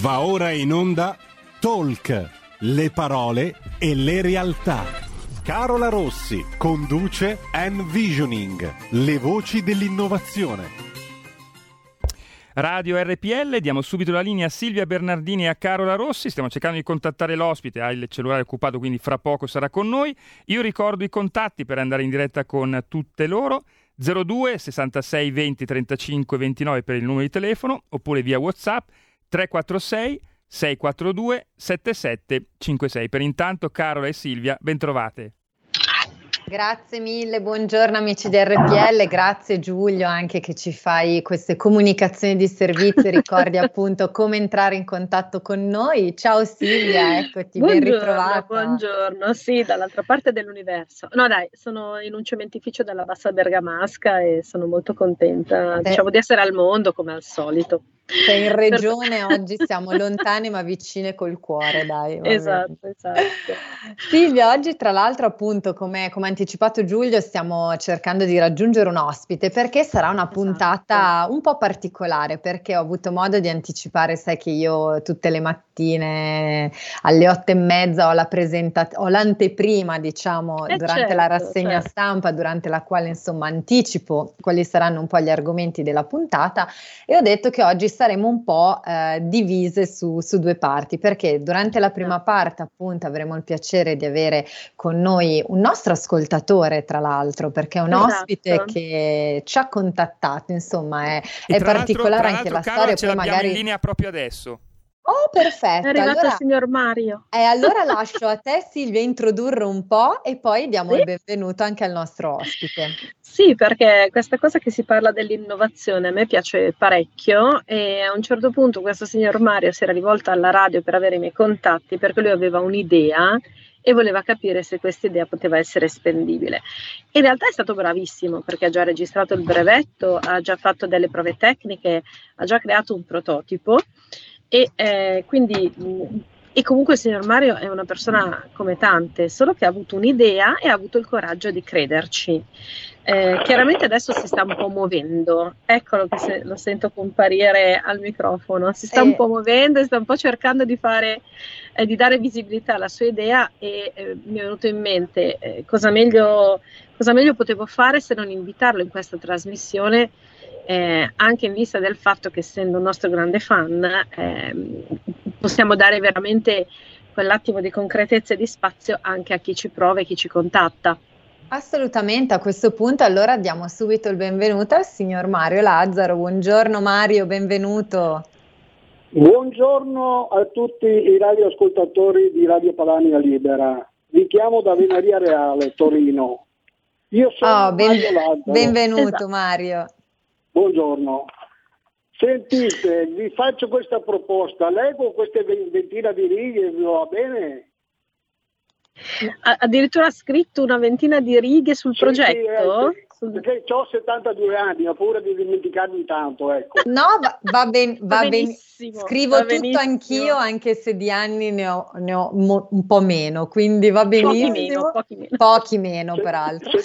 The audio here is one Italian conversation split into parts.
Va ora in onda Talk, le parole e le realtà. Carola Rossi conduce Envisioning, le voci dell'innovazione. Radio RPL, diamo subito la linea a Silvia Bernardini e a Carola Rossi, stiamo cercando di contattare l'ospite, ha il cellulare occupato quindi fra poco sarà con noi. Io ricordo i contatti per andare in diretta con tutte loro, 02 66 20 35 29 per il numero di telefono oppure via Whatsapp 346 642 7756. Per intanto Carola e Silvia, bentrovate. Grazie mille, buongiorno amici di RPL, grazie Giulio anche che ci fai queste comunicazioni di servizio, ricordi appunto come entrare in contatto con noi. Ciao Silvia, eccoti, buongiorno, ben ritrovata. Buongiorno, sì, dall'altra parte dell'universo. No dai, sono in un cementificio della Bassa Bergamasca e sono molto contenta, eh. diciamo di essere al mondo come al solito. Sei in regione oggi siamo lontane ma vicine col cuore, dai. Esatto, esatto. Silvia, oggi tra l'altro appunto come, come, anticipato Giulio stiamo cercando di raggiungere un ospite perché sarà una esatto. puntata esatto. un po' particolare perché ho avuto modo di anticipare, sai che io tutte le mattine alle otto e mezza ho, la presenta- ho l'anteprima diciamo eh durante certo, la rassegna certo. stampa durante la quale insomma anticipo quali saranno un po' gli argomenti della puntata e ho detto che oggi saremo un po' eh, divise su, su, due parti, perché durante la prima parte appunto avremo il piacere di avere con noi un nostro ascoltatore, tra l'altro, perché è un esatto. ospite che ci ha contattato, insomma è, è particolare anche la storia. Ce l'abbiamo magari... in linea proprio adesso. Oh, perfetto. È arrivato allora, il signor Mario. Eh, allora lascio a te, Silvia, introdurre un po' e poi diamo sì? il benvenuto anche al nostro ospite. Sì, perché questa cosa che si parla dell'innovazione a me piace parecchio e a un certo punto questo signor Mario si era rivolto alla radio per avere i miei contatti perché lui aveva un'idea e voleva capire se questa idea poteva essere spendibile. In realtà è stato bravissimo perché ha già registrato il brevetto, ha già fatto delle prove tecniche, ha già creato un prototipo e eh, quindi e comunque il signor Mario è una persona come tante, solo che ha avuto un'idea e ha avuto il coraggio di crederci. Eh, chiaramente adesso si sta un po' muovendo, eccolo che se, lo sento comparire al microfono, si sta eh. un po' muovendo sta un po' cercando di, fare, eh, di dare visibilità alla sua idea e eh, mi è venuto in mente eh, cosa meglio, cosa meglio potevo fare se non invitarlo in questa trasmissione eh, anche in vista del fatto che essendo un nostro grande fan eh, possiamo dare veramente quell'attimo di concretezza e di spazio anche a chi ci prova e chi ci contatta. Assolutamente, a questo punto allora diamo subito il benvenuto al signor Mario Lazzaro. Buongiorno Mario, benvenuto. Buongiorno a tutti i radioascoltatori di Radio Padania Libera. Vi chiamo da Venaria Reale, Torino. Io sono oh, ben, Mario Lazzaro. Benvenuto esatto. Mario. Buongiorno. Sentite, vi faccio questa proposta, leggo queste ventina di righe, va bene? Addirittura ha scritto una ventina di righe sul sì, progetto? Sì, perché ho 72 anni, ho paura di dimenticarmi tanto. Ecco. No, va, va, ben, va, va benissimo. Scrivo va tutto benissimo. anch'io, anche se di anni ne ho, ne ho mo, un po' meno, quindi va benissimo. Pochi meno, pochi meno. Pochi meno peraltro.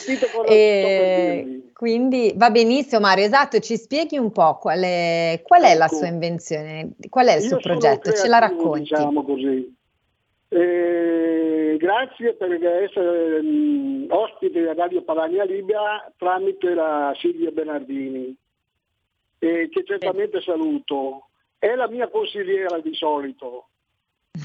E, quindi va benissimo Mario, esatto, ci spieghi un po' qual è, qual è ecco. la sua invenzione, qual è il suo progetto, ce la racconti. Diciamo così. Eh, grazie per essere um, ospite di Radio Padania Libia tramite la Silvia Bernardini, eh, che certamente saluto. È la mia consigliera di solito.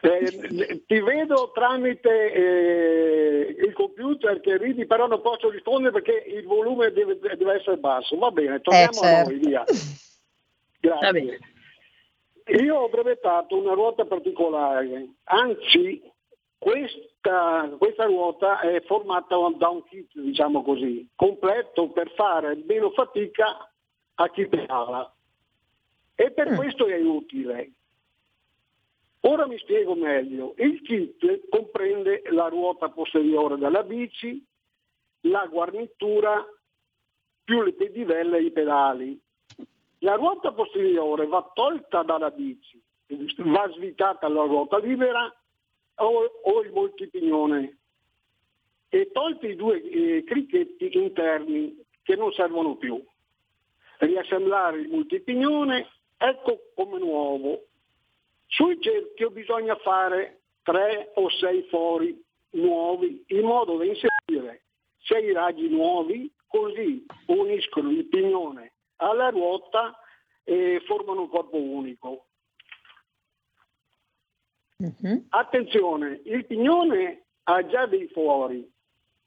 eh, ti vedo tramite eh, il computer che ridi, però non posso rispondere perché il volume deve, deve essere basso. Va bene, torniamo eh, certo. a noi, via. Grazie. Io ho brevettato una ruota particolare, anzi questa, questa, ruota è formata da un kit, diciamo così, completo per fare meno fatica a chi pedala. E per mm. questo è utile. Ora mi spiego meglio. Il kit comprende la ruota posteriore della bici, la guarnitura più le pedivelle e i pedali. La ruota posteriore va tolta dalla bici, va svitata la ruota libera o, o il multipignone e tolti i due eh, cricchetti interni che non servono più. Riassemblare il multipignone ecco come nuovo. Sul cerchio bisogna fare tre o sei fori nuovi in modo da inserire sei raggi nuovi, così uniscono il pignone alla ruota e formano un corpo unico. Uh-huh. Attenzione, il pignone ha già dei fori,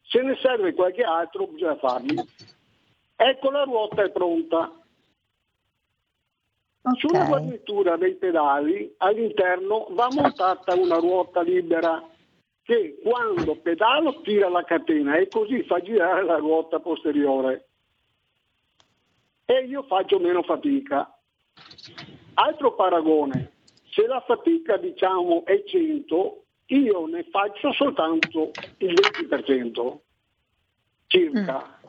se ne serve qualche altro bisogna farli. Ecco la ruota è pronta. Okay. Sulla guarnitura dei pedali all'interno va montata una ruota libera che quando pedalo tira la catena e così fa girare la ruota posteriore. E io faccio meno fatica. Altro paragone, se la fatica diciamo è 100, io ne faccio soltanto il 20% circa. Mm.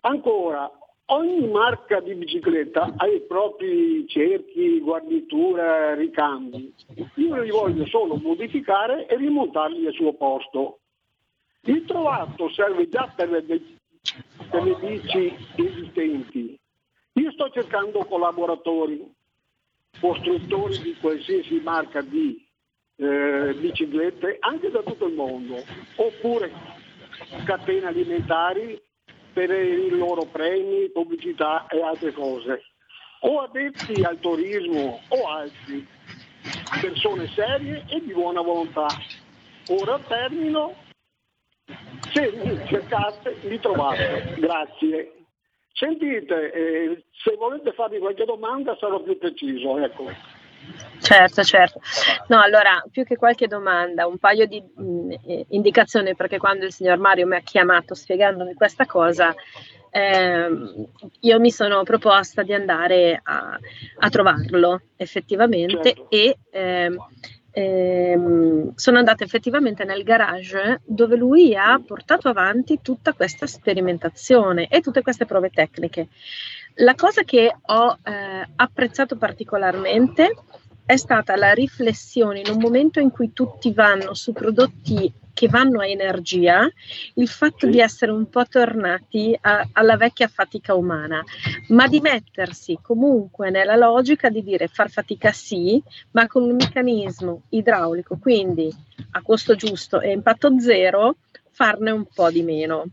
Ancora, ogni marca di bicicletta ha i propri cerchi, guarniture, ricambi. Io li voglio solo modificare e rimontarli al suo posto. Il trovato serve già per le, per le bici esistenti. Io sto cercando collaboratori, costruttori di qualsiasi marca di eh, biciclette, anche da tutto il mondo, oppure catene alimentari per i loro premi, pubblicità e altre cose. O addetti al turismo o altri, persone serie e di buona volontà. Ora termino, se mi cercate mi trovate. Grazie. Sentite, eh, se volete farmi qualche domanda sarò più preciso. Ecco. Certo, certo. No, allora, più che qualche domanda, un paio di mh, mm, eh, indicazioni, perché quando il signor Mario mi ha chiamato spiegandomi questa cosa, ehm, io mi sono proposta di andare a, a trovarlo effettivamente certo. e ehm, ehm, sono andata effettivamente nel garage dove lui ha portato avanti tutta questa sperimentazione e tutte queste prove tecniche. La cosa che ho eh, apprezzato particolarmente è stata la riflessione in un momento in cui tutti vanno su prodotti che vanno a energia, il fatto di essere un po' tornati a, alla vecchia fatica umana, ma di mettersi comunque nella logica di dire far fatica sì, ma con un meccanismo idraulico, quindi a costo giusto e impatto zero, farne un po' di meno.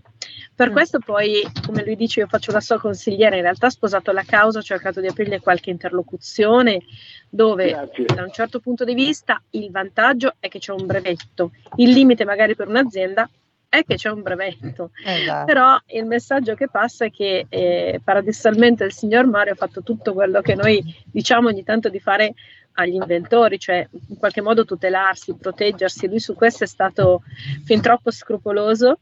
Per mm. questo poi, come lui dice, io faccio la sua consigliera, in realtà ha sposato la causa, ho cercato di aprirgli qualche interlocuzione dove Grazie. da un certo punto di vista il vantaggio è che c'è un brevetto, il limite magari per un'azienda è che c'è un brevetto, esatto. però il messaggio che passa è che eh, paradossalmente il signor Mario ha fatto tutto quello che noi diciamo ogni tanto di fare agli inventori, cioè in qualche modo tutelarsi, proteggersi, lui su questo è stato fin troppo scrupoloso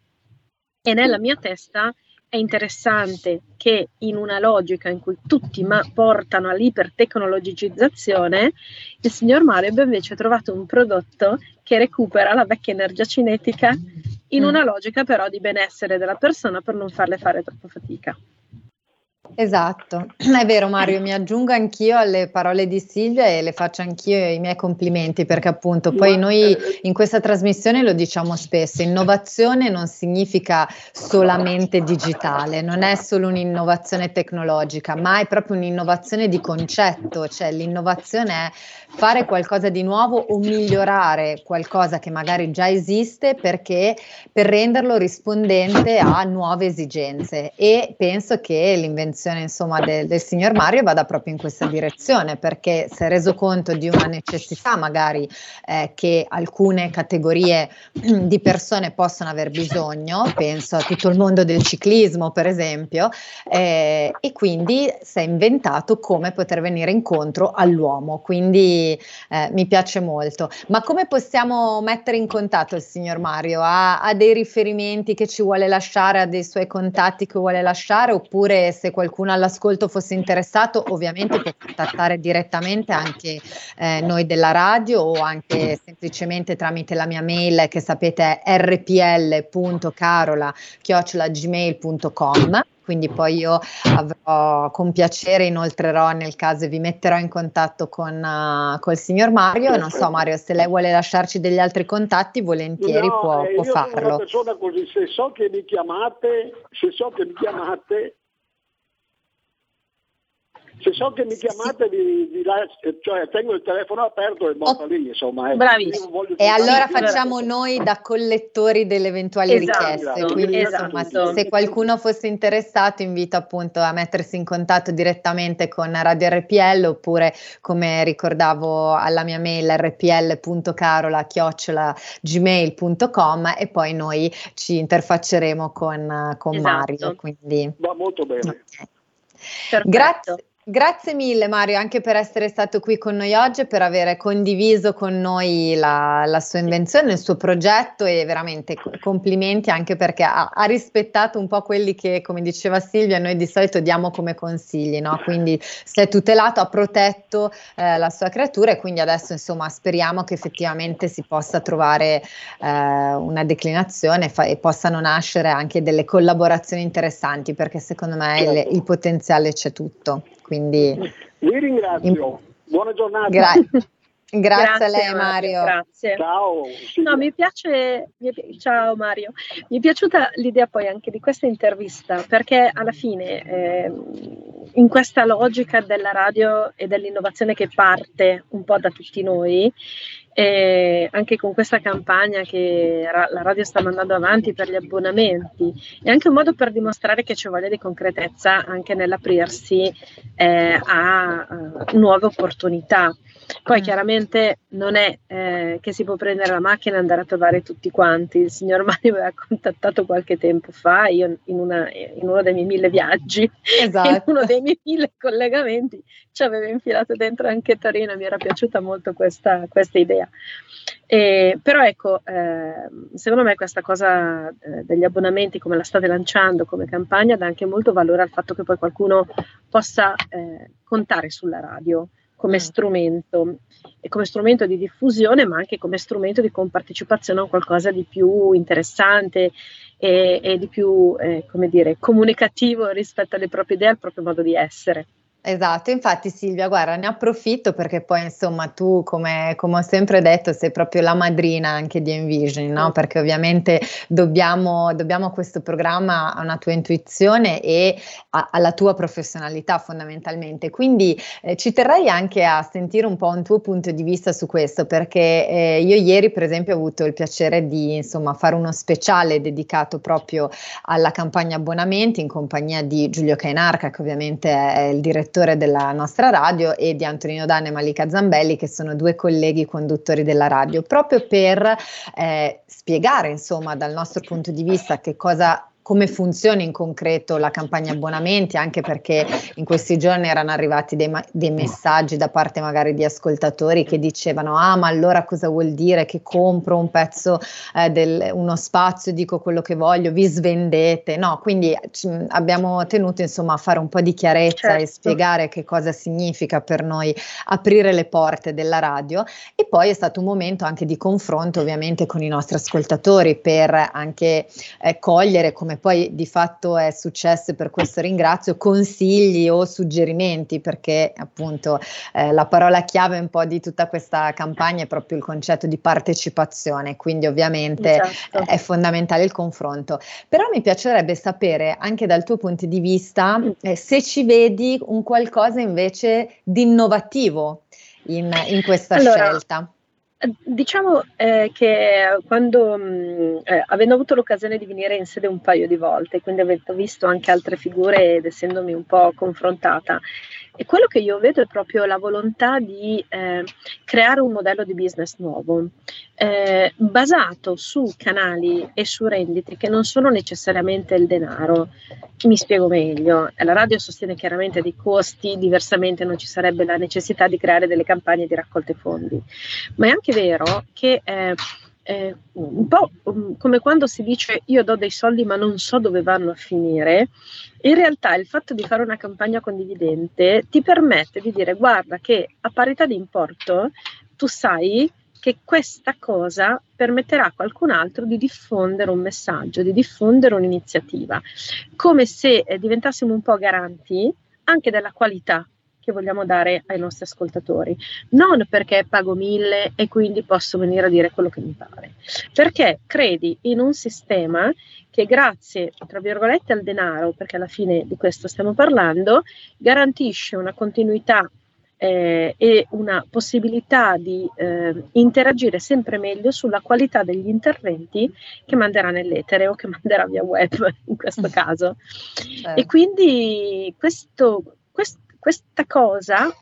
e nella mia testa è interessante che in una logica in cui tutti ma portano all'ipertecnologizzazione, il signor Mario abbia invece trovato un prodotto che recupera la vecchia energia cinetica in mm. una logica però di benessere della persona per non farle fare troppa fatica. Esatto, è vero Mario, mi aggiungo anch'io alle parole di Silvia e le faccio anch'io i miei complimenti perché appunto poi noi in questa trasmissione lo diciamo spesso, innovazione non significa solamente digitale, non è solo un'innovazione tecnologica, ma è proprio un'innovazione di concetto, cioè l'innovazione è fare qualcosa di nuovo o migliorare qualcosa che magari già esiste perché per renderlo rispondente a nuove esigenze. E penso che l'invenzione insomma del, del signor Mario vada proprio in questa direzione perché si è reso conto di una necessità magari eh, che alcune categorie di persone possono aver bisogno, penso a tutto il mondo del ciclismo per esempio eh, e quindi si è inventato come poter venire incontro all'uomo, quindi eh, mi piace molto. Ma come possiamo mettere in contatto il signor Mario? Ha, ha, dei riferimenti che ci vuole lasciare, ha dei suoi contatti che vuole lasciare oppure se qualcuno all'ascolto fosse interessato ovviamente può contattare direttamente anche eh, noi della radio o anche semplicemente tramite la mia mail che sapete è rpl.carola.gmail.com quindi poi io avrò con piacere inoltrerò nel caso vi metterò in contatto con uh, col signor Mario. Non so Mario se lei vuole lasciarci degli altri contatti volentieri no, può, eh, può io farlo sono una persona così se so che mi chiamate se so che mi chiamate se so che mi chiamate vi, vi cioè, tengo il telefono aperto e botto oh. lì insomma eh. bravissimo e allora facciamo noi da collettori delle eventuali esatto, richieste quindi esatto. insomma se qualcuno fosse interessato invito appunto a mettersi in contatto direttamente con Radio RPL oppure come ricordavo alla mia mail rpl.carola-gmail.com e poi noi ci interfacceremo con, con esatto. Mario quindi va molto bene okay. Grazie, Grazie mille Mario anche per essere stato qui con noi oggi e per aver condiviso con noi la, la sua invenzione, il suo progetto e veramente complimenti anche perché ha, ha, rispettato un po' quelli che, come diceva Silvia, noi di solito diamo come consigli, no? quindi si è tutelato, ha protetto eh, la sua creatura e quindi adesso insomma speriamo che effettivamente si possa trovare eh, una declinazione fa- e possano nascere anche delle collaborazioni interessanti perché secondo me il, il potenziale c'è tutto. Quindi, Vi ringrazio, buona giornata. Gra- Grazie, grazie, a lei Mario. Grazie. Ciao. No, mi piace, mi, ciao Mario, mi è piaciuta l'idea poi anche di questa intervista perché alla fine eh, in questa logica della radio e dell'innovazione che parte un po' da tutti noi, e anche con questa campagna che la radio sta mandando avanti per gli abbonamenti, è anche un modo per dimostrare che c'è voglia di concretezza anche nell'aprirsi eh, a, a nuove opportunità. Poi mm. chiaramente non è eh, che si può prendere la macchina e andare a trovare tutti quanti. Il signor Mario mi aveva contattato qualche tempo fa, io in, una, in uno dei miei mille viaggi, esatto. in uno dei miei mille collegamenti, ci avevo infilato dentro anche Torino e mi era piaciuta molto questa, questa idea. E, però ecco, eh, secondo me questa cosa eh, degli abbonamenti, come la state lanciando come campagna, dà anche molto valore al fatto che poi qualcuno possa eh, contare sulla radio come mm. strumento e come strumento di diffusione, ma anche come strumento di compartecipazione a qualcosa di più interessante e, e di più, eh, come dire, comunicativo rispetto alle proprie idee, al proprio modo di essere. Esatto, infatti Silvia, guarda, ne approfitto perché poi insomma tu, come, come, ho sempre detto, sei proprio la madrina anche di Envision, no? Perché ovviamente dobbiamo, dobbiamo questo programma a una tua intuizione e a, alla tua professionalità fondamentalmente. Quindi eh, ci terrei anche a sentire un po' un tuo punto di vista su questo, perché eh, io ieri per esempio ho avuto il piacere di insomma fare uno speciale dedicato proprio alla campagna abbonamenti in compagnia di Giulio Cainarca, che ovviamente è il direttore direttore della nostra radio, e di Antonino Danne e Malika Zambelli, che sono due colleghi conduttori della radio, proprio per eh, spiegare, insomma, dal nostro punto di vista che cosa come funziona in concreto la campagna abbonamenti, anche perché in questi giorni erano arrivati dei, dei, messaggi da parte magari di ascoltatori che dicevano ah ma allora cosa vuol dire che compro un pezzo, eh, del, uno spazio, dico quello che voglio, vi svendete, no, quindi c- abbiamo tenuto insomma a fare un po' di chiarezza certo. e spiegare che cosa significa per noi aprire le porte della radio e poi è stato un momento anche di confronto ovviamente con i nostri ascoltatori per anche eh, cogliere come poi di fatto è successo e per questo ringrazio, consigli o suggerimenti perché appunto eh, la parola chiave un po' di tutta questa campagna è proprio il concetto di partecipazione, quindi ovviamente certo. è fondamentale il confronto. Però mi piacerebbe sapere anche dal tuo punto di vista eh, se ci vedi un qualcosa invece di innovativo in, in questa allora, scelta. Diciamo eh, che quando, mm, eh, avendo avuto l'occasione di venire in sede un paio di volte, quindi avendo visto anche altre figure ed essendomi un po' confrontata, e quello che io vedo è proprio la volontà di eh, creare un modello di business nuovo, eh, basato su canali e su rendite che non sono necessariamente il denaro. Mi spiego meglio. La radio sostiene chiaramente dei costi, diversamente non ci sarebbe la necessità di creare delle campagne di raccolte fondi. Ma è anche vero che eh, eh, un po' come quando si dice io do dei soldi ma non so dove vanno a finire, in realtà il fatto di fare una campagna condividente ti permette di dire guarda che a parità di importo tu sai che questa cosa permetterà a qualcun altro di diffondere un messaggio, di diffondere un'iniziativa, come se eh, diventassimo un po' garanti anche della qualità che vogliamo dare ai nostri ascoltatori. Non perché pago mille e quindi posso venire a dire quello che mi pare, perché credi in un sistema che grazie, tra virgolette, al denaro, perché alla fine di questo stiamo parlando, garantisce una continuità eh, e una possibilità di eh, interagire sempre meglio sulla qualità degli interventi che manderà nell'etere o che manderà via web in questo caso. Certo. E quindi questo, quest, questa cosa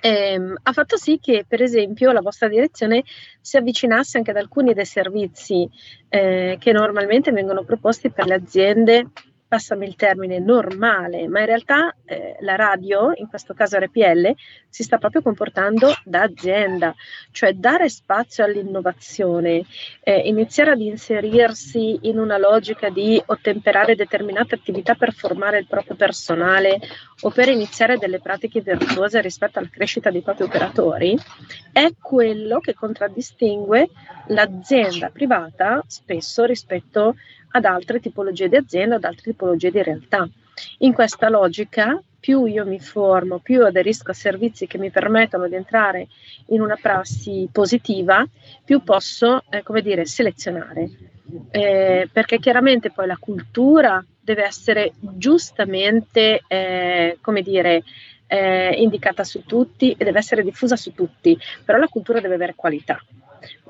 ehm, ha fatto sì che, per esempio, la vostra direzione si avvicinasse anche ad alcuni dei servizi eh, che normalmente vengono proposti per le aziende passami il termine, normale, ma in realtà eh, la radio, in questo caso RPL, si sta proprio comportando da azienda, cioè dare spazio all'innovazione, eh, iniziare ad inserirsi in una logica di ottemperare determinate attività per formare il proprio personale o per iniziare delle pratiche virtuose rispetto alla crescita dei propri operatori, è quello che contraddistingue l'azienda privata spesso rispetto ad altre tipologie di azienda, ad altre tipologie di realtà. In questa logica, più io mi formo, più aderisco a servizi che mi permettono di entrare in una prassi positiva, più posso, eh, come dire, selezionare. Eh, perché chiaramente poi la cultura deve essere giustamente, eh, come dire, eh, indicata su tutti e deve essere diffusa su tutti, però la cultura deve avere qualità.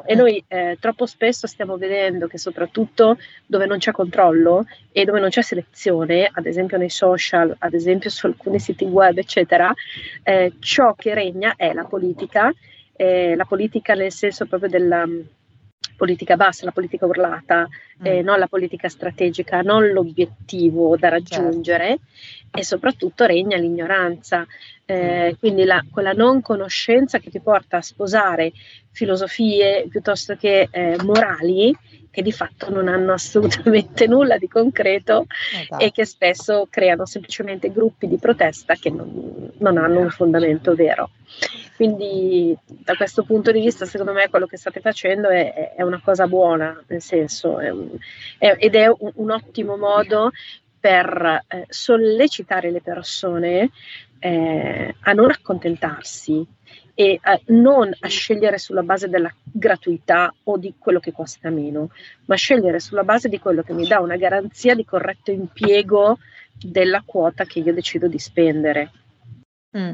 E noi eh, troppo spesso stiamo vedendo che soprattutto dove non c'è controllo e dove non c'è selezione, ad esempio nei social, ad esempio su alcuni siti web, eccetera, eh, ciò che regna è la politica, eh, la politica nel senso proprio della politica bassa, la politica urlata, eh, mm. non la politica strategica, non l'obiettivo da raggiungere certo. e soprattutto regna l'ignoranza. Eh, quindi la, quella non conoscenza che ti porta a sposare filosofie piuttosto che eh, morali che di fatto non hanno assolutamente nulla di concreto esatto. e che spesso creano semplicemente gruppi di protesta che non, non, hanno un fondamento vero. Quindi da questo punto di vista secondo me quello che state facendo è, è una cosa buona, nel senso, è un, è, ed è un, un, ottimo modo per eh, sollecitare le persone eh, a non accontentarsi e a non a scegliere sulla base della gratuità o di quello che costa meno, ma scegliere sulla base di quello che mi dà una garanzia di corretto impiego della quota che io decido di spendere. Mm.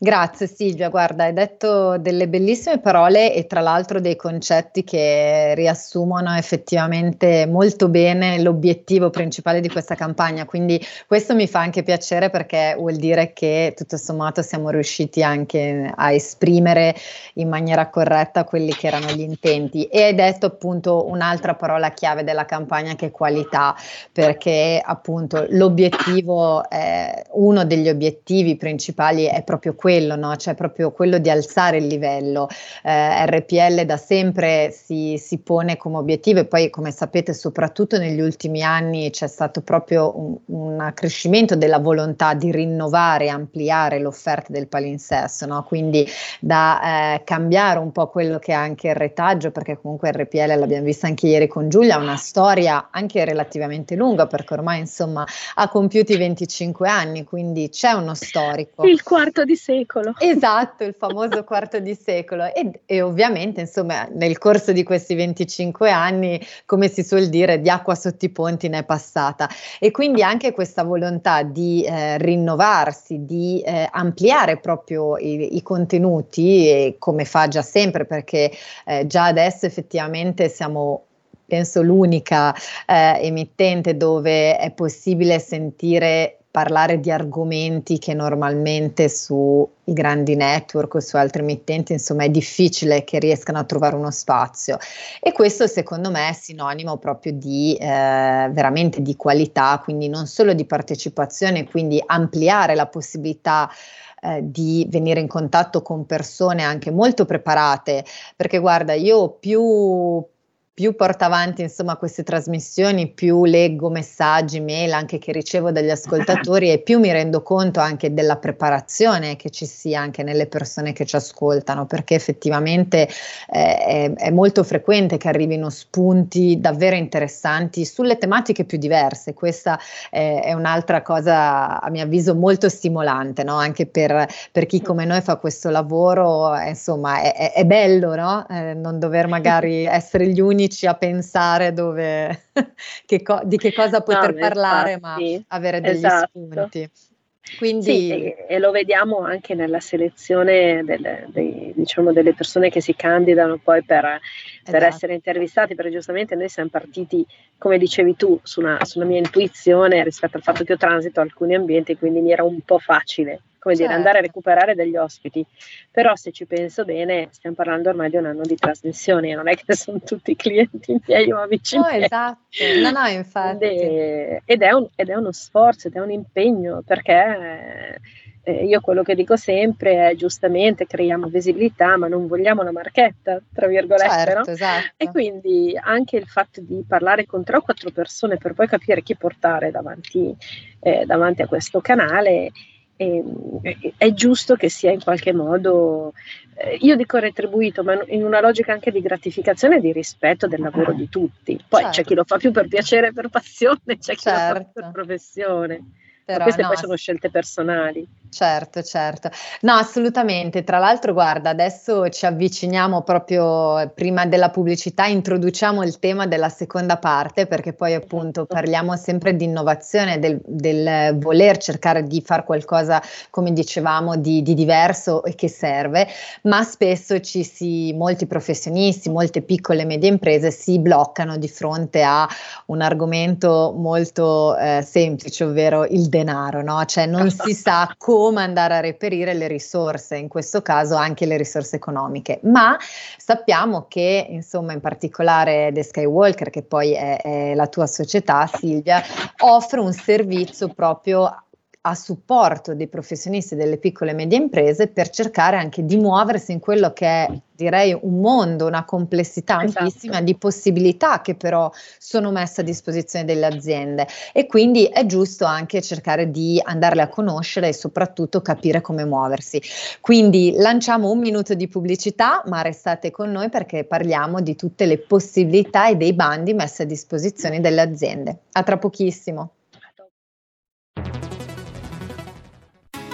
Grazie Silvia, guarda, hai detto delle bellissime parole e tra l'altro dei concetti che riassumono effettivamente molto bene l'obiettivo principale di questa campagna, quindi questo mi fa anche piacere perché vuol dire che tutto sommato siamo riusciti anche a esprimere in maniera corretta quelli che erano gli intenti. E hai detto appunto un'altra parola chiave della campagna che è qualità, perché appunto l'obiettivo, è, uno degli obiettivi principali è proprio quello quello, no? cioè proprio quello di alzare il livello. Eh, RPL da sempre si, si, pone come obiettivo e poi come sapete soprattutto negli ultimi anni c'è stato proprio un, un accrescimento della volontà di rinnovare e ampliare l'offerta del palinsesto, no? quindi da eh, cambiare un po' quello che è anche il retaggio, perché comunque RPL l'abbiamo vista anche ieri con Giulia, ha una storia anche relativamente lunga perché ormai insomma ha compiuto i 25 anni, quindi c'è uno storico. Il quarto di sé secolo. Esatto, il famoso quarto di secolo. E, e, ovviamente, insomma, nel corso di questi 25 anni, come si suol dire, di acqua sotto i ponti ne è passata. E quindi anche questa volontà di eh, rinnovarsi, di eh, ampliare proprio i, i contenuti, come fa già sempre, perché eh, già adesso effettivamente siamo penso l'unica eh, emittente dove è possibile sentire parlare di argomenti che normalmente sui grandi network o su altri emittenti, insomma, è difficile che riescano a trovare uno spazio. E questo secondo me è sinonimo proprio di eh, veramente di qualità, quindi non solo di partecipazione, quindi ampliare la possibilità eh, di venire in contatto con persone anche molto preparate, perché guarda, io più più porto avanti insomma queste trasmissioni, più leggo messaggi, mail anche che ricevo dagli ascoltatori e più mi rendo conto anche della preparazione che ci sia anche nelle persone che ci ascoltano, perché effettivamente eh, è, è, molto frequente che arrivino spunti davvero interessanti sulle tematiche più diverse. Questa è, è un'altra cosa a mio avviso molto stimolante, no? anche per, per, chi come noi fa questo lavoro, eh, insomma è, è bello no? eh, non dover magari essere gli unici amici a pensare dove, che co- di che cosa poter no, parlare, infatti, ma avere degli esatto. spunti. Quindi... Sì, e, e, lo vediamo anche nella selezione delle, dei, diciamo, delle persone che si candidano poi per, esatto. per, essere intervistati, perché giustamente noi siamo partiti, come dicevi tu, su una, su una, mia intuizione rispetto al fatto che io transito alcuni ambienti, quindi mi era un po' facile come certo. dire, andare a certo. recuperare degli ospiti. Però se ci penso bene, stiamo parlando ormai di un anno di trasmissione, non è che sono tutti clienti miei o amici no, miei. esatto, no, no, infatti. Ed è, ed è, un, ed è uno sforzo, ed è un impegno, perché eh, io quello che dico sempre è giustamente creiamo visibilità, ma non vogliamo la marchetta, tra virgolette, certo, no? esatto. E quindi anche il fatto di parlare con tre o quattro persone per poi capire chi portare davanti, eh, davanti a questo canale e, è giusto che sia in qualche modo, eh, io dico retribuito, ma in una logica anche di gratificazione e di rispetto del lavoro di tutti. Poi certo. c'è chi lo fa più per piacere e per passione, c'è chi certo. lo fa per certo. professione. Però, queste no, poi sono scelte personali. Certo, certo. No, assolutamente. Tra l'altro, guarda, adesso ci avviciniamo proprio prima della pubblicità, introduciamo il tema della seconda parte, perché poi appunto esatto. parliamo sempre di innovazione, del, del voler cercare di fare qualcosa, come dicevamo, di, di, diverso e che serve, ma spesso ci si, molti professionisti, molte piccole e medie imprese si bloccano di fronte a un argomento molto eh, semplice, ovvero il denaro, no? Cioè non si sa come andare a reperire le risorse, in questo caso anche le risorse economiche, ma sappiamo che insomma in particolare The Skywalker, che poi è, è la tua società Silvia, offre un servizio proprio a supporto dei professionisti delle piccole e medie imprese per cercare anche di muoversi in quello che è direi un mondo, una complessità esatto. di possibilità che però sono messe a disposizione delle aziende e quindi è giusto anche cercare di andarle a conoscere e soprattutto capire come muoversi. Quindi lanciamo un minuto di pubblicità, ma restate con noi perché parliamo di tutte le possibilità e dei bandi messi a disposizione delle aziende. A tra pochissimo.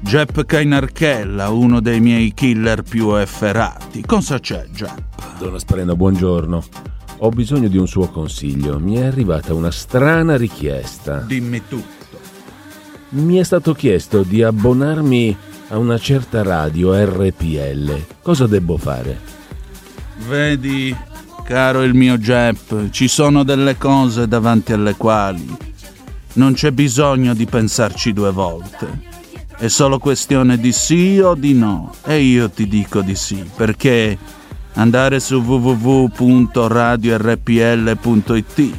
Jep Kainarchella, uno dei miei killer più efferati. Cosa c'è, Jep? Donna Sparena, buongiorno. Ho bisogno di un suo consiglio. Mi è arrivata una strana richiesta. Dimmi tutto. Mi è stato chiesto di abbonarmi a una certa radio RPL. Cosa debbo fare? Vedi, caro il mio Jep, ci sono delle cose davanti alle quali non c'è bisogno di pensarci due volte. È solo questione di sì o di no. E io ti dico di sì, perché andare su www.radiorpl.it,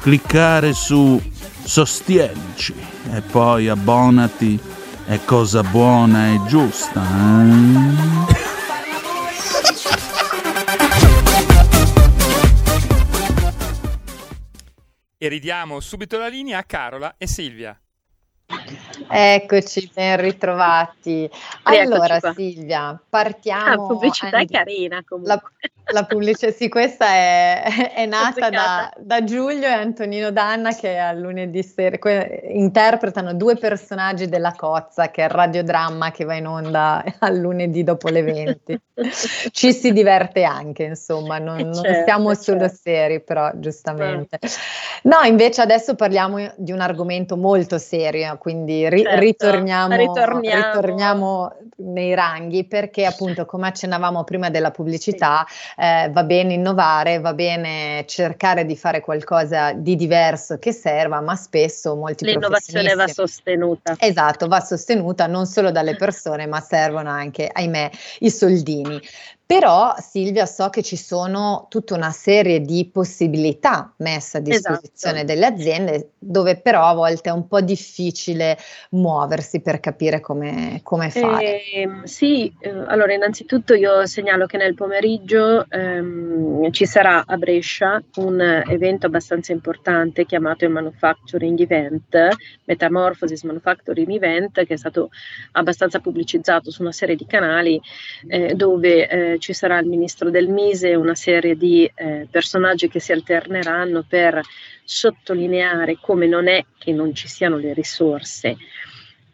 cliccare su sostienici e poi abbonati, è cosa buona e giusta. Eh? E ridiamo subito la linea a Carola e Silvia. Eccoci, ben ritrovati. Allora Silvia, partiamo. La pubblicità è carina comunque. La, la pubblicità, sì, questa è, è nata da, da, Giulio e Antonino Danna che a lunedì sera interpretano due personaggi della Cozza, che è il radiodramma che va in onda al lunedì dopo le 20. Ci si diverte anche, insomma, non, non certo, siamo solo certo. seri, però giustamente. No, invece adesso parliamo di un argomento molto serio, quindi ri- certo, ritorniamo, ritorniamo. ritorniamo, nei ranghi perché appunto come accennavamo prima della pubblicità sì. eh, va bene innovare, va bene cercare di fare qualcosa di diverso che serva, ma spesso molti L'innovazione va sostenuta. Esatto, va sostenuta non solo dalle persone, ma servono anche, ahimè, i soldini. Però Silvia so che ci sono tutta una serie di possibilità messe a disposizione esatto. delle aziende dove però a volte è un po' difficile muoversi per capire come, come fare. Eh, sì, allora innanzitutto io segnalo che nel pomeriggio ehm, ci sarà a Brescia un evento abbastanza importante chiamato il Manufacturing Event, Metamorphosis Manufacturing Event, che è stato abbastanza pubblicizzato su una serie di canali eh, dove eh, ci sarà il ministro del Mise, una serie di eh, personaggi che si alterneranno per sottolineare come non è che non ci siano le risorse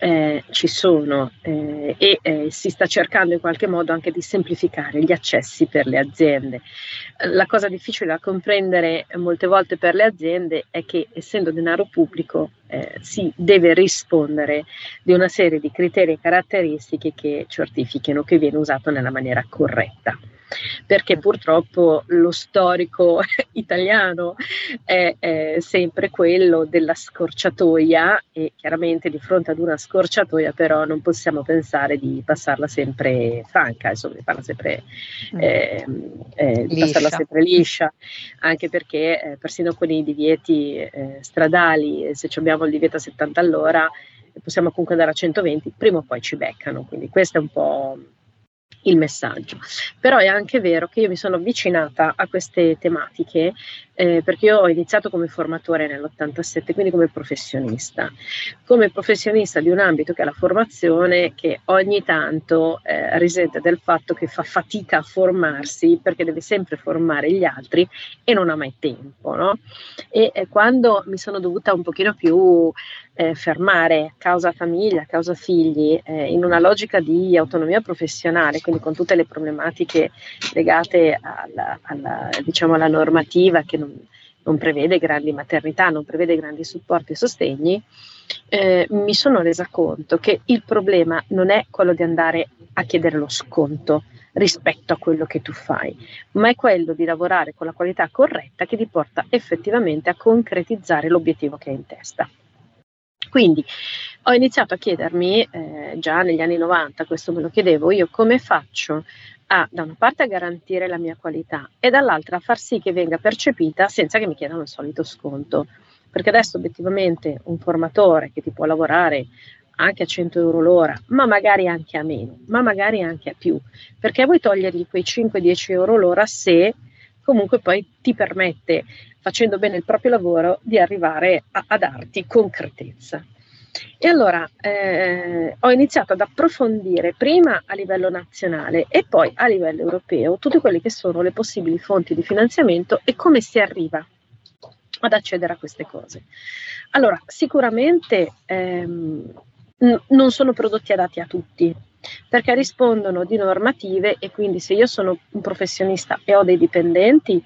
eh, ci sono eh, e eh, si sta cercando in qualche modo anche di semplificare gli accessi per le aziende. La cosa difficile da comprendere molte volte per le aziende è che essendo denaro pubblico eh, si deve rispondere di una serie di criteri e caratteristiche che certifichino che viene usato nella maniera corretta perché purtroppo lo storico italiano è, è, sempre quello della scorciatoia e chiaramente di fronte ad una scorciatoia però non possiamo pensare di passarla sempre franca, insomma di, sempre, mm. eh, eh, di passarla sempre liscia, anche perché eh, persino con i divieti eh, stradali, se abbiamo il divieto a 70 all'ora, possiamo comunque andare a 120, prima o poi ci beccano, quindi questo è un po' il messaggio. Però è anche vero che io mi sono avvicinata a queste tematiche eh, perché io ho iniziato come formatore nell'87, quindi come professionista, come professionista di un ambito che è la formazione che ogni tanto eh, risente del fatto che fa fatica a formarsi perché deve sempre formare gli altri e non ha mai tempo. No? E eh, quando mi sono dovuta un pochino più eh, fermare causa famiglia, causa figli, eh, in una logica di autonomia professionale, quindi con tutte le problematiche legate alla, alla, diciamo, alla normativa che non, non, prevede grandi maternità, non prevede grandi supporti e sostegni, eh, mi sono resa conto che il problema non è quello di andare a chiedere lo sconto rispetto a quello che tu fai, ma è quello di lavorare con la qualità corretta che ti porta effettivamente a concretizzare l'obiettivo che hai in testa. Quindi ho iniziato a chiedermi, eh, già negli anni 90, questo me lo chiedevo io, come faccio a, da una parte a garantire la mia qualità e dall'altra a far sì che venga percepita senza che mi chiedano il solito sconto. Perché adesso obiettivamente un formatore che ti può lavorare anche a 100 euro l'ora, ma magari anche a meno, ma magari anche a più, perché vuoi togliergli quei 5-10 euro l'ora se comunque poi ti permette facendo bene il proprio lavoro, di arrivare a, a darti concretezza. E allora eh, ho iniziato ad approfondire prima a livello nazionale e poi a livello europeo tutte quelle che sono le possibili fonti di finanziamento e come si arriva ad accedere a queste cose. Allora, sicuramente ehm, n- non sono prodotti adatti a tutti, perché rispondono di normative e quindi se io sono un professionista e ho dei dipendenti,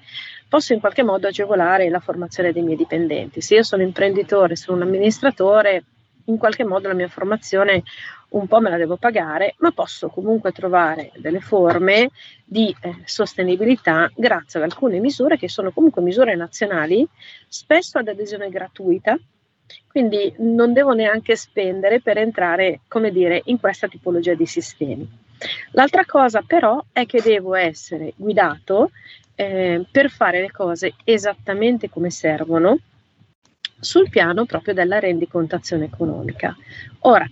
posso in qualche modo agevolare la formazione dei miei dipendenti. Se io sono imprenditore, sono un amministratore, in qualche modo la mia formazione un po' me la devo pagare, ma posso comunque trovare delle forme di eh, sostenibilità grazie ad alcune misure che sono comunque misure nazionali, spesso ad adesione gratuita, quindi non devo neanche spendere per entrare, come dire, in questa tipologia di sistemi. L'altra cosa però è che devo essere guidato eh, per fare le cose esattamente come servono sul piano proprio della rendicontazione economica. Ora,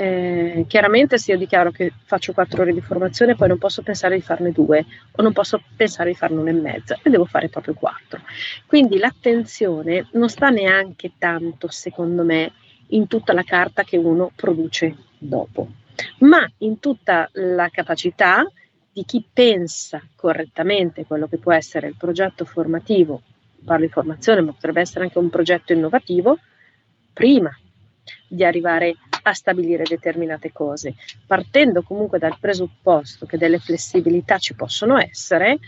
eh, chiaramente se io dichiaro che faccio quattro ore di formazione, poi non posso pensare di farne due o non posso pensare di farne una e mezza e devo fare proprio quattro. Quindi l'attenzione non sta neanche tanto, secondo me, in tutta la carta che uno produce dopo, ma in tutta la capacità di chi pensa correttamente quello che può essere il progetto formativo, parlo di formazione, ma potrebbe essere anche un progetto innovativo, prima di arrivare a stabilire determinate cose, partendo comunque dal presupposto che delle flessibilità ci possono essere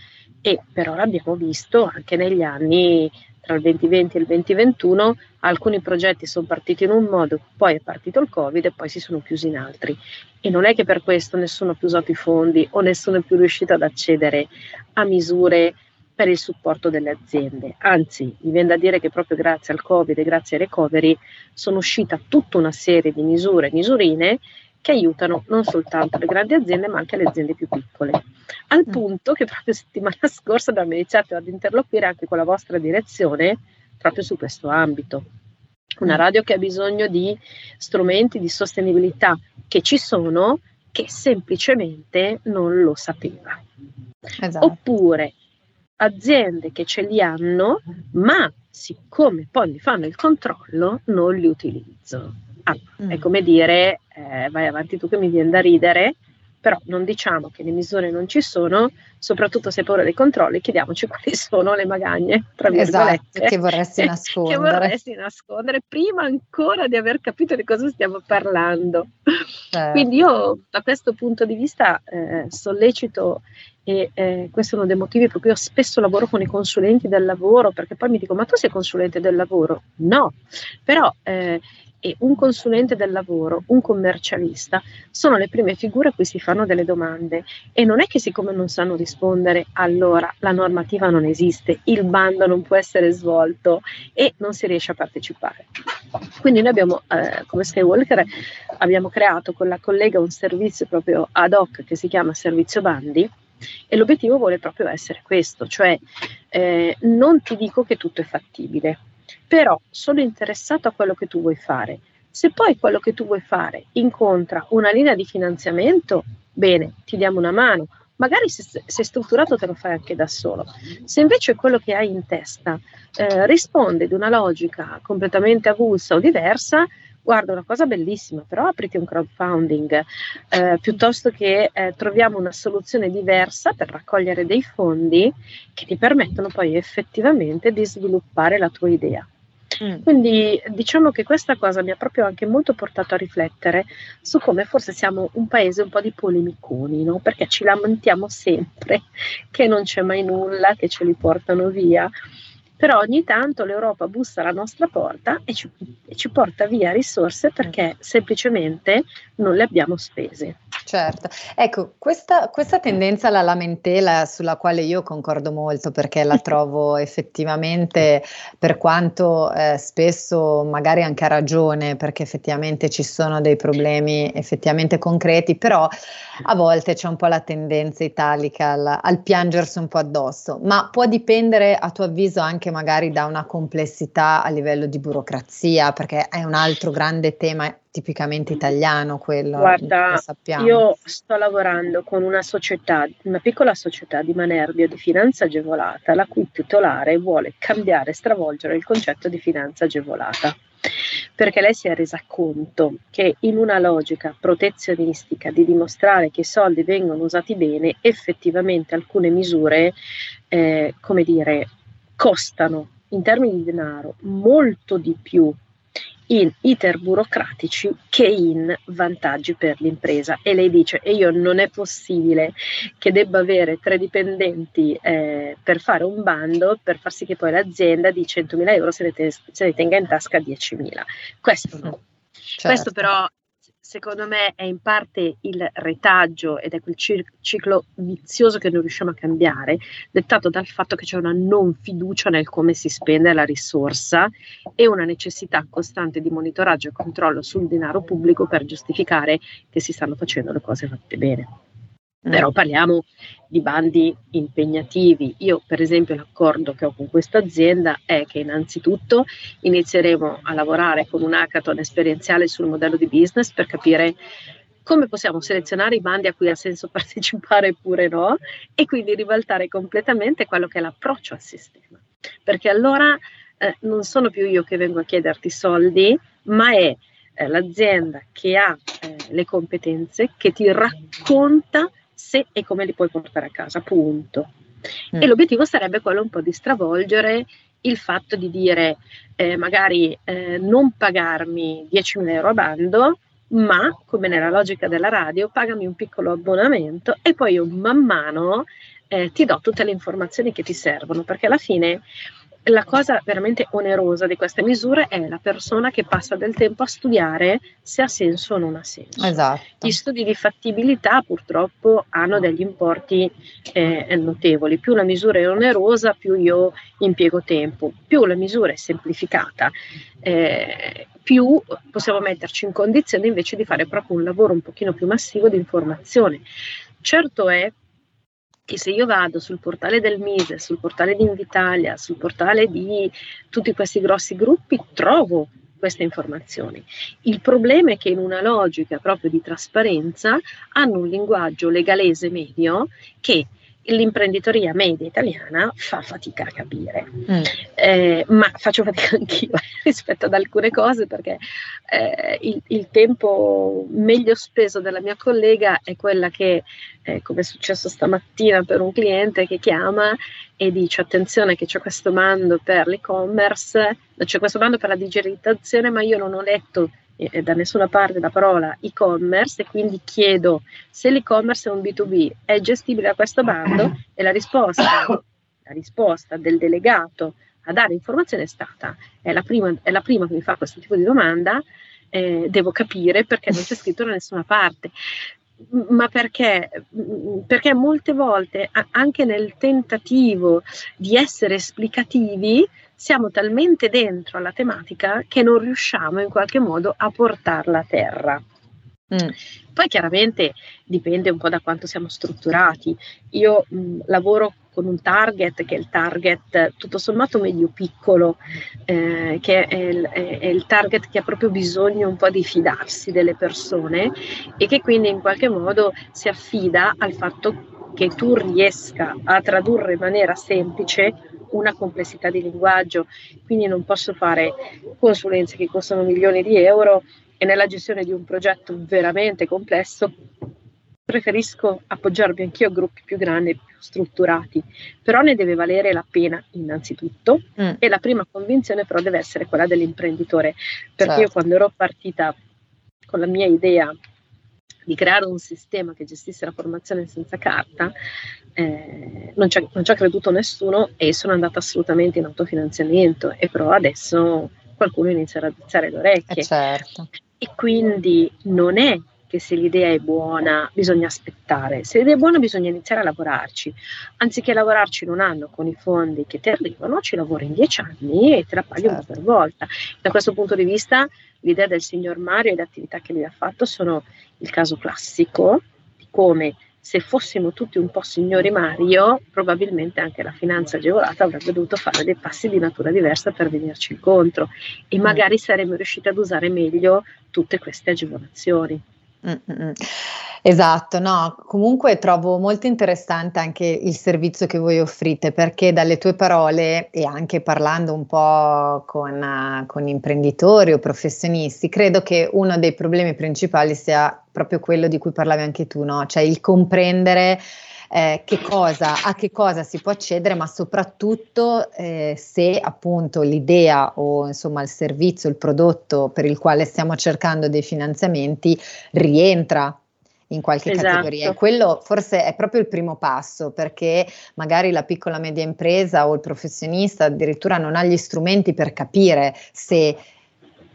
e per ora abbiamo visto anche negli anni tra il 2020 e il 2021 alcuni progetti sono partiti in un modo, poi è partito il Covid e poi si sono chiusi in altri. E non è che per questo nessuno ha più usato i fondi o nessuno è più riuscito ad accedere a misure per il supporto delle aziende. Anzi, mi viene da dire che proprio grazie al Covid e grazie ai recovery sono uscita tutta una serie di misure e misurine che aiutano non soltanto le grandi aziende ma anche le aziende più piccole. Al mm. punto che proprio settimana scorsa abbiamo iniziato ad interloquire anche con la vostra direzione proprio su questo ambito. Una mm. radio che ha bisogno di strumenti di sostenibilità che ci sono, che semplicemente non lo sapeva. Esatto. Oppure aziende che ce li hanno, ma siccome poi mi fanno il controllo, non li utilizzo. Ah, mm. È come dire, eh, vai avanti tu che mi viene da ridere, però non diciamo che le misure non ci sono, soprattutto se hai paura dei controlli, chiediamoci quali sono le magagne, tra virgolette, esatto, che vorresti nascondere. che vorresti nascondere prima ancora di aver capito di cosa stiamo parlando. Certo. Quindi io da questo punto di vista eh, sollecito e eh, questo è uno dei motivi per cui io spesso lavoro con i consulenti del lavoro, perché poi mi dico, ma tu sei consulente del lavoro? No, però eh, un consulente del lavoro, un commercialista, sono le prime figure a cui si fanno delle domande e non è che siccome non sanno rispondere, allora la normativa non esiste, il bando non può essere svolto e non si riesce a partecipare. Quindi noi abbiamo, eh, come Skywalker, abbiamo creato con la collega un servizio proprio ad hoc che si chiama Servizio Bandi, e l'obiettivo vuole proprio essere questo, cioè eh, non ti dico che tutto è fattibile, però sono interessato a quello che tu vuoi fare. Se poi quello che tu vuoi fare incontra una linea di finanziamento, bene, ti diamo una mano. Magari se sei strutturato te lo fai anche da solo. Se invece quello che hai in testa eh, risponde ad una logica completamente avulsa o diversa, guarda una cosa bellissima, però apriti un crowdfunding eh, piuttosto che eh, troviamo una soluzione diversa per raccogliere dei fondi che ti permettono poi effettivamente di sviluppare la tua idea. Mm. Quindi diciamo che questa cosa mi ha proprio anche molto portato a riflettere su come forse siamo un paese un po' di polemiconi, no? perché ci lamentiamo sempre che non c'è mai nulla, che ce li portano via però ogni tanto l'Europa bussa alla nostra porta e ci, e ci porta via risorse perché semplicemente non le abbiamo spese. Certo, ecco, questa, questa, tendenza alla lamentela sulla quale io concordo molto perché la trovo effettivamente, per quanto eh, spesso magari anche a ragione, perché effettivamente ci sono dei problemi effettivamente concreti, però a volte c'è un po' la tendenza italica al, al piangersi un po' addosso, ma può dipendere a tuo avviso anche magari da una complessità a livello di burocrazia, perché è un altro grande tema tipicamente italiano quello. Guarda, io sto lavorando con una società, una piccola società di Manerbio di finanza agevolata, la cui titolare vuole cambiare, stravolgere il concetto di finanza agevolata. Perché lei si è resa conto che in una logica protezionistica di dimostrare che i soldi vengono usati bene, effettivamente alcune misure, eh, come dire, costano in termini di denaro molto di più in iter burocratici che in vantaggi per l'impresa. E lei dice: E io non è possibile che debba avere tre dipendenti eh, per fare un bando per far sì che poi l'azienda di 100.000 euro se ne, te- se ne tenga in tasca 10.000. Questo no. Certo. Questo però secondo me è in parte il retaggio ed è quel ciclo vizioso che non riusciamo a cambiare, dettato dal fatto che c'è una non fiducia nel come si spende la risorsa e una necessità costante di monitoraggio e controllo sul denaro pubblico per giustificare che si stanno facendo le cose fatte bene. Mm. Però parliamo di bandi impegnativi. Io, per esempio, l'accordo che ho con questa azienda è che innanzitutto inizieremo a lavorare con un hackathon esperienziale sul modello di business per capire come possiamo selezionare i bandi a cui ha senso partecipare oppure no e quindi ribaltare completamente quello che è l'approccio al sistema. Perché allora eh, non sono più io che vengo a chiederti soldi, ma è eh, l'azienda che ha eh, le competenze, che ti racconta se e come li puoi portare a casa, punto. Mm. E l'obiettivo sarebbe quello un po' di stravolgere il fatto di dire eh, magari eh, non pagarmi 10.000 euro a bando, ma come nella logica della radio, pagami un piccolo abbonamento e poi io man mano eh, ti do tutte le informazioni che ti servono, perché alla fine la cosa veramente onerosa di queste misure è la persona che passa del tempo a studiare se ha senso o non ha senso. Esatto. Gli studi di fattibilità purtroppo hanno degli importi eh, notevoli. Più la misura è onerosa, più io impiego tempo. Più la misura è semplificata, eh, più possiamo metterci in condizione invece di fare proprio un lavoro un pochino più massivo di informazione. Certo è che se io vado sul portale del Mise, sul portale di Invitalia, sul portale di tutti questi grossi gruppi, trovo queste informazioni. Il problema è che in una logica proprio di trasparenza hanno un linguaggio legalese medio che l'imprenditoria media italiana fa fatica a capire, mm. eh, ma faccio fatica anch'io rispetto ad alcune cose perché eh, il, il, tempo meglio speso della mia collega è quella che, eh, come è successo stamattina per un cliente che chiama e dice attenzione che c'è questo bando per l'e-commerce, c'è questo bando per la digitalizzazione ma io non ho letto eh, da nessuna parte la parola e-commerce e quindi chiedo se l'e-commerce è un B2B, è gestibile da questo bando e la risposta, la risposta del delegato a dare informazione è stata, è la prima, è la prima che mi fa questo tipo di domanda, eh, devo capire perché non c'è scritto da nessuna parte ma perché? Perché molte volte, anche nel tentativo di essere esplicativi, siamo talmente dentro alla tematica che non riusciamo in qualche modo a portarla a terra. Mm. Poi chiaramente dipende un po' da quanto siamo strutturati. Io mh, lavoro con un target che è il target tutto sommato medio piccolo, eh, che è il, è, è il, target che ha proprio bisogno un po' di fidarsi delle persone e che quindi in qualche modo si affida al fatto che tu riesca a tradurre in maniera semplice una complessità di linguaggio, quindi non posso fare consulenze che costano milioni di euro e nella gestione di un progetto veramente complesso preferisco appoggiarmi anch'io a gruppi più grandi e più strutturati, però ne deve valere la pena innanzitutto mm. e la prima convinzione però deve essere quella dell'imprenditore, perché certo. io quando ero partita con la mia idea di creare un sistema che gestisse la formazione senza carta, eh, non, ci ha creduto nessuno e sono andata assolutamente in autofinanziamento e però adesso qualcuno inizierà a alzare le orecchie. Eh certo. E quindi non è che se l'idea è buona bisogna aspettare, se l'idea è buona bisogna iniziare a lavorarci, anziché lavorarci in un anno con i fondi che ti arrivano, ci lavori in dieci anni e te la paghi certo. una per volta. Da questo punto di vista l'idea del signor Mario e le attività che lui ha fatto sono il caso classico di come se fossimo tutti un po' signori Mario, probabilmente anche la finanza agevolata avrebbe dovuto fare dei passi di natura diversa per venirci incontro e magari saremmo riusciti ad usare meglio tutte queste agevolazioni. Mm-mm. Esatto, no, comunque trovo molto interessante anche il servizio che voi offrite perché dalle tue parole e anche parlando un po' con, con imprenditori o professionisti, credo che uno dei problemi principali sia proprio quello di cui parlavi anche tu, no? cioè il comprendere eh, che cosa, a che cosa si può accedere, ma soprattutto eh, se appunto l'idea o insomma il servizio, il prodotto per il quale stiamo cercando dei finanziamenti rientra in qualche esatto. categoria. E quello forse è proprio il primo passo perché magari la piccola media impresa o il professionista addirittura non ha gli strumenti per capire se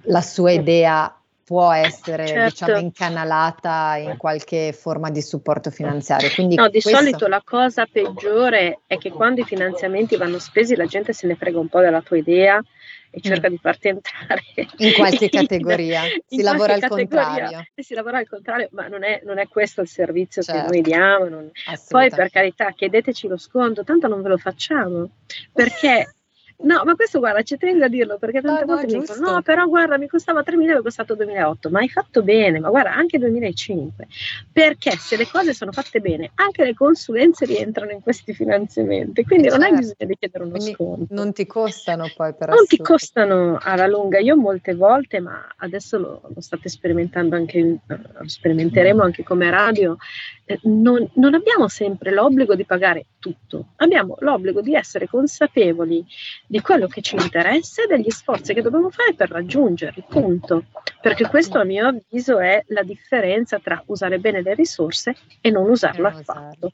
la sua idea può essere Certo. diciamo incanalata in qualche forma di supporto finanziario. Quindi No, di questo- solito la cosa peggiore è che quando i finanziamenti vanno spesi la gente se ne frega un po' della tua idea e cerca di farti entrare In qualche categoria. Si in lavora al contrario. Si lavora al contrario, ma non è, non è questo il servizio Certo. che noi diamo. non- Poi per carità, chiedeteci lo sconto, tanto non ve lo facciamo. Perché No, ma questo guarda, ci tengo a dirlo perché tante No, no, volte mi giusto. dicono: no, però guarda, mi costava 3.000 e mi è costato 2.008, ma hai fatto bene, ma guarda, anche 2005. Perché se le cose sono fatte bene, anche le consulenze rientrano in questi finanziamenti, quindi non hai Certo. bisogno di chiedere uno Quindi sconto. non ti costano poi per Non ti assurdo. costano alla lunga, io molte volte, ma adesso lo, lo state sperimentando anche, eh, lo sperimenteremo anche come radio, eh, non, non abbiamo sempre l'obbligo di pagare tutto, abbiamo l'obbligo di essere consapevoli di quello che ci interessa e degli sforzi che dobbiamo fare per raggiungerli, punto. Perché questo a mio avviso è la differenza tra usare bene le risorse e non usarlo affatto.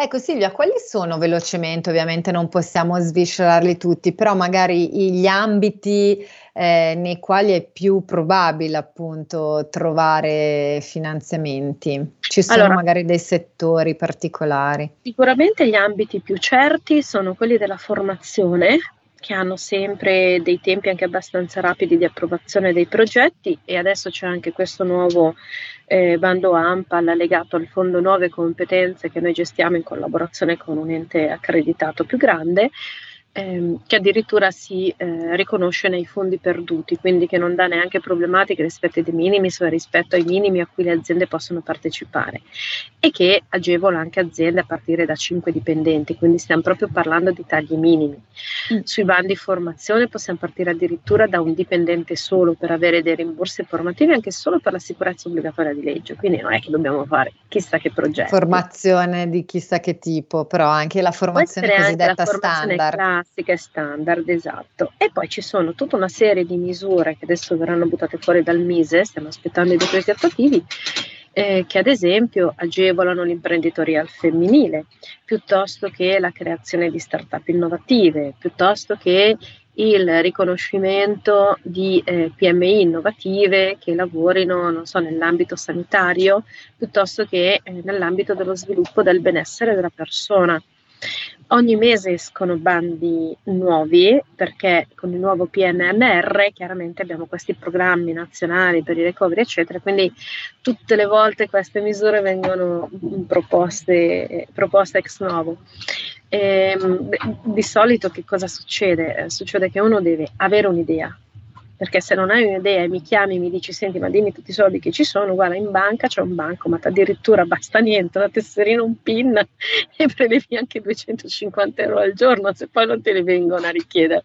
Ecco Silvia, quali sono velocemente, ovviamente non possiamo sviscerarli tutti, però magari gli ambiti eh, nei quali è più probabile appunto trovare finanziamenti? Ci sono Allora- magari dei settori particolari? Sicuramente gli ambiti più certi sono quelli della formazione, che hanno sempre dei tempi anche abbastanza rapidi di approvazione dei progetti e adesso c'è anche questo nuovo eh, bando AMPAL legato al Fondo Nuove Competenze che noi gestiamo in collaborazione con un ente accreditato più grande. Ehm, che addirittura si eh, riconosce nei fondi perduti, quindi che non dà neanche problematiche rispetto ai de minimis o rispetto ai minimi a cui le aziende possono partecipare e che agevola anche aziende a partire da 5 dipendenti, quindi stiamo proprio parlando di tagli minimi. Sui bandi formazione possiamo partire addirittura da un dipendente solo per avere dei rimborsi formativi anche solo per la sicurezza obbligatoria di legge, quindi non è che dobbiamo fare chissà che progetti. Formazione di chissà che tipo, però anche la formazione anche cosiddetta la formazione standard. classica e standard, esatto. E poi ci sono tutta una serie di misure che adesso verranno buttate fuori dal Mise, stiamo aspettando i decreti attuativi, eh, che ad esempio agevolano l'imprenditoria al femminile, piuttosto che la creazione di start-up innovative, piuttosto che il riconoscimento di eh, PMI innovative che lavorino, so, nell'ambito sanitario, piuttosto che eh, nell'ambito dello sviluppo del benessere della persona. Ogni mese escono bandi nuovi perché con il nuovo PNNR chiaramente abbiamo questi programmi nazionali per i recovery eccetera, quindi tutte le volte queste misure vengono proposte, proposte ex novo. Ehm, beh, di solito che cosa succede? Eh, succede che uno deve avere un'idea, perché se non hai un'idea e mi chiami e mi dici senti ma dimmi tutti i soldi che ci sono, guarda in banca c'è un bancomat, addirittura basta niente, una tesserina, un pin e prelevi anche 250 euro al giorno se poi non te li vengono a richiedere.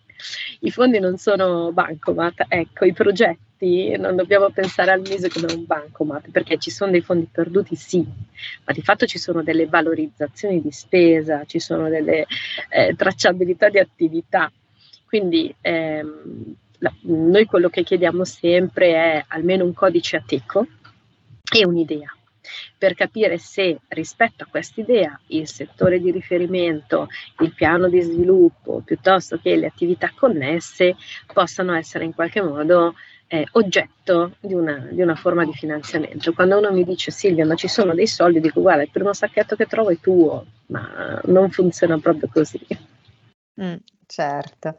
I fondi non sono bancomat, ecco, i progetti non dobbiamo pensare al Mise come un bancomat, perché ci sono dei fondi perduti, sì, ma di fatto ci sono delle valorizzazioni di spesa, ci sono delle eh, tracciabilità di attività. Quindi ehm, noi quello che chiediamo sempre è almeno un codice ateco e un'idea per capire se rispetto a quest'idea il settore di riferimento, il piano di sviluppo piuttosto che le attività connesse possano essere in qualche modo eh, oggetto di una, di una forma di finanziamento. Quando uno mi dice Silvia ma ci sono dei soldi, dico guarda il primo sacchetto che trovo è tuo, ma non funziona proprio così. Mm, certo,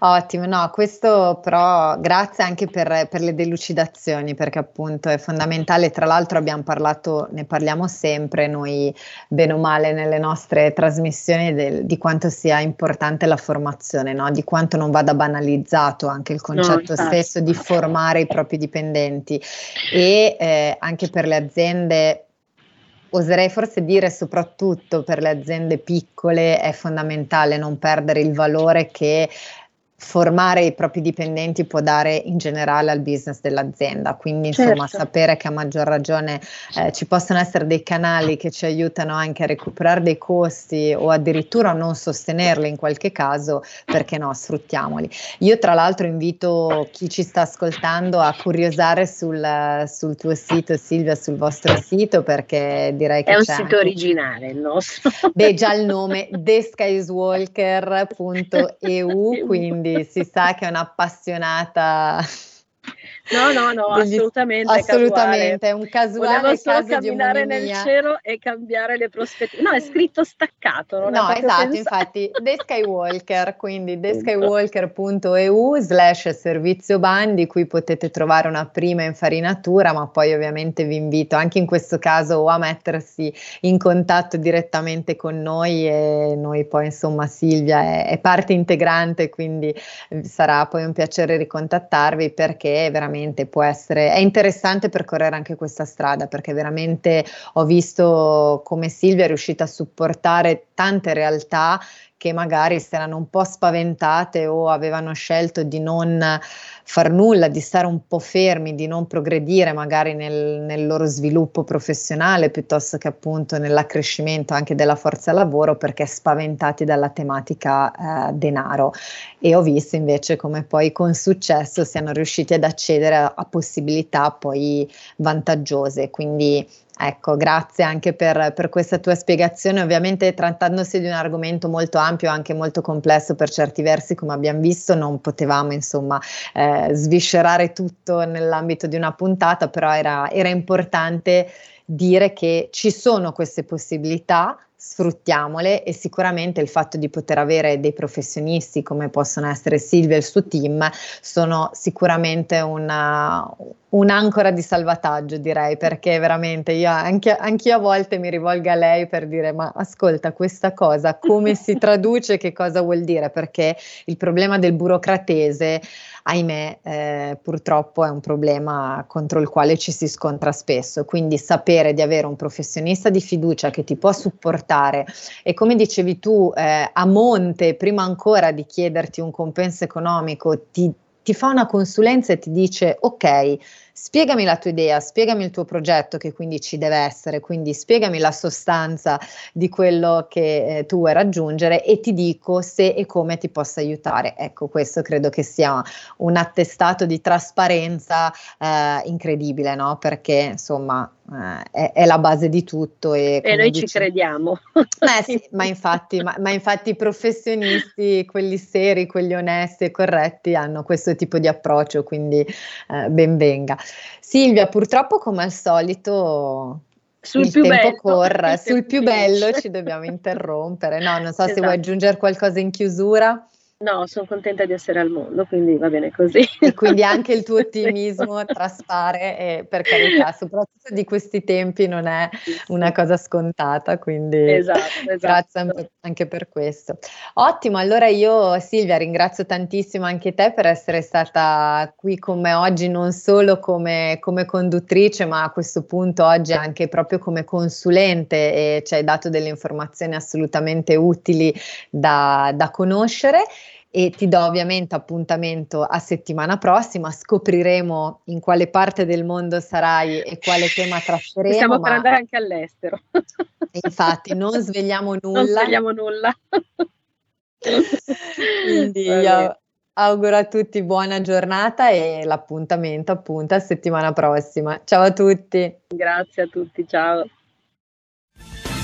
ottimo. No, questo però grazie anche per, per le delucidazioni, perché appunto è fondamentale. Tra l'altro abbiamo parlato, ne parliamo sempre noi, bene o male, nelle nostre trasmissioni del- di quanto sia importante la formazione, no? Di quanto non vada banalizzato anche il concetto infatti. stesso di formare i propri dipendenti e eh, anche per le aziende oserei forse dire soprattutto per le aziende piccole è fondamentale non perdere il valore che formare i propri dipendenti può dare in generale al business dell'azienda, quindi insomma Certo. sapere che a maggior ragione eh, ci possono essere dei canali che ci aiutano anche a recuperare dei costi o addirittura a non sostenerli in qualche caso, perché no, sfruttiamoli. Io tra l'altro invito chi ci sta ascoltando a curiosare sul, sul tuo sito Silvia, sul vostro sito, perché direi che È un sito anche- originale il nostro. Beh, già il nome theskyswalker.eu, quindi si sa che è un'appassionata No, no, no, degli... assolutamente. Assolutamente, è un casuale Volevo solo caso camminare nel cielo e cambiare le prospettive. No, è scritto staccato. Non no, esatto, pensato. infatti, The Skywalker, quindi theskywalker.eu slash servizio bandi, qui potete trovare una prima infarinatura, ma poi ovviamente vi invito anche in questo caso o a mettersi in contatto direttamente con noi e noi poi insomma Silvia è, è parte integrante, quindi sarà poi un piacere ricontattarvi perché veramente veramente può essere, è interessante percorrere anche questa strada perché veramente ho visto come Silvia è riuscita a supportare tante realtà che magari si erano un po' spaventate o avevano scelto di non far nulla, di stare un po' fermi, di non progredire magari nel, nel loro sviluppo professionale piuttosto che appunto nell'accrescimento anche della forza lavoro perché spaventati dalla tematica eh, denaro. E ho visto invece come poi con successo siano riusciti ad accedere a, a possibilità poi vantaggiose. Quindi Ecco, grazie anche per, per, questa tua spiegazione. Ovviamente trattandosi di un argomento molto ampio, anche molto complesso per certi versi, come abbiamo visto, non potevamo insomma eh, sviscerare tutto nell'ambito di una puntata, però era, era importante dire che ci sono queste possibilità sfruttiamole e sicuramente il fatto di poter avere dei professionisti come possono essere Silvia e il suo team sono sicuramente una, un'ancora di salvataggio direi perché veramente io anche, anch'io a volte mi rivolgo a lei per dire ma ascolta questa cosa come si traduce che cosa vuol dire? Perché il problema del burocratese ahimè, eh, purtroppo è un problema contro il quale ci si scontra spesso. Quindi sapere di avere un professionista di fiducia che ti può supportare e come dicevi tu, eh, a monte, prima ancora di chiederti un compenso economico, ti, ti fa una consulenza e ti dice ok spiegami la tua idea, spiegami il tuo progetto che quindi ci deve essere, quindi spiegami la sostanza di quello che eh, tu vuoi raggiungere e ti dico se e come ti possa aiutare. Ecco, questo credo che sia un attestato di trasparenza eh, incredibile, no? Perché insomma eh, è, è, la base di tutto. E, e noi dice, ci crediamo. Eh sì, ma infatti, ma, ma infatti i professionisti, quelli seri, quelli onesti e corretti hanno questo tipo di approccio, quindi eh, ben venga. Silvia, purtroppo come al solito sul il più tempo bello, corre, sul più bello ci dobbiamo interrompere. No, non so esatto. se vuoi aggiungere qualcosa in chiusura. No, sono contenta di essere al mondo, quindi va bene così. E quindi anche il tuo ottimismo traspare e per carità, soprattutto di questi tempi non è una cosa scontata, quindi esatto, esatto. grazie anche per questo. Ottimo, allora io Silvia ringrazio tantissimo anche te per essere stata qui con me oggi, non solo come, come conduttrice, ma a questo punto oggi anche proprio come consulente e ci hai dato delle informazioni assolutamente utili da, da conoscere e ti do ovviamente appuntamento a settimana prossima, scopriremo in quale parte del mondo sarai e quale tema tratteremo. Stiamo per andare anche all'estero. Infatti, non svegliamo nulla. Non svegliamo nulla. Quindi io auguro a tutti buona giornata e l'appuntamento appunto a settimana prossima. Ciao a tutti. Grazie a tutti, ciao.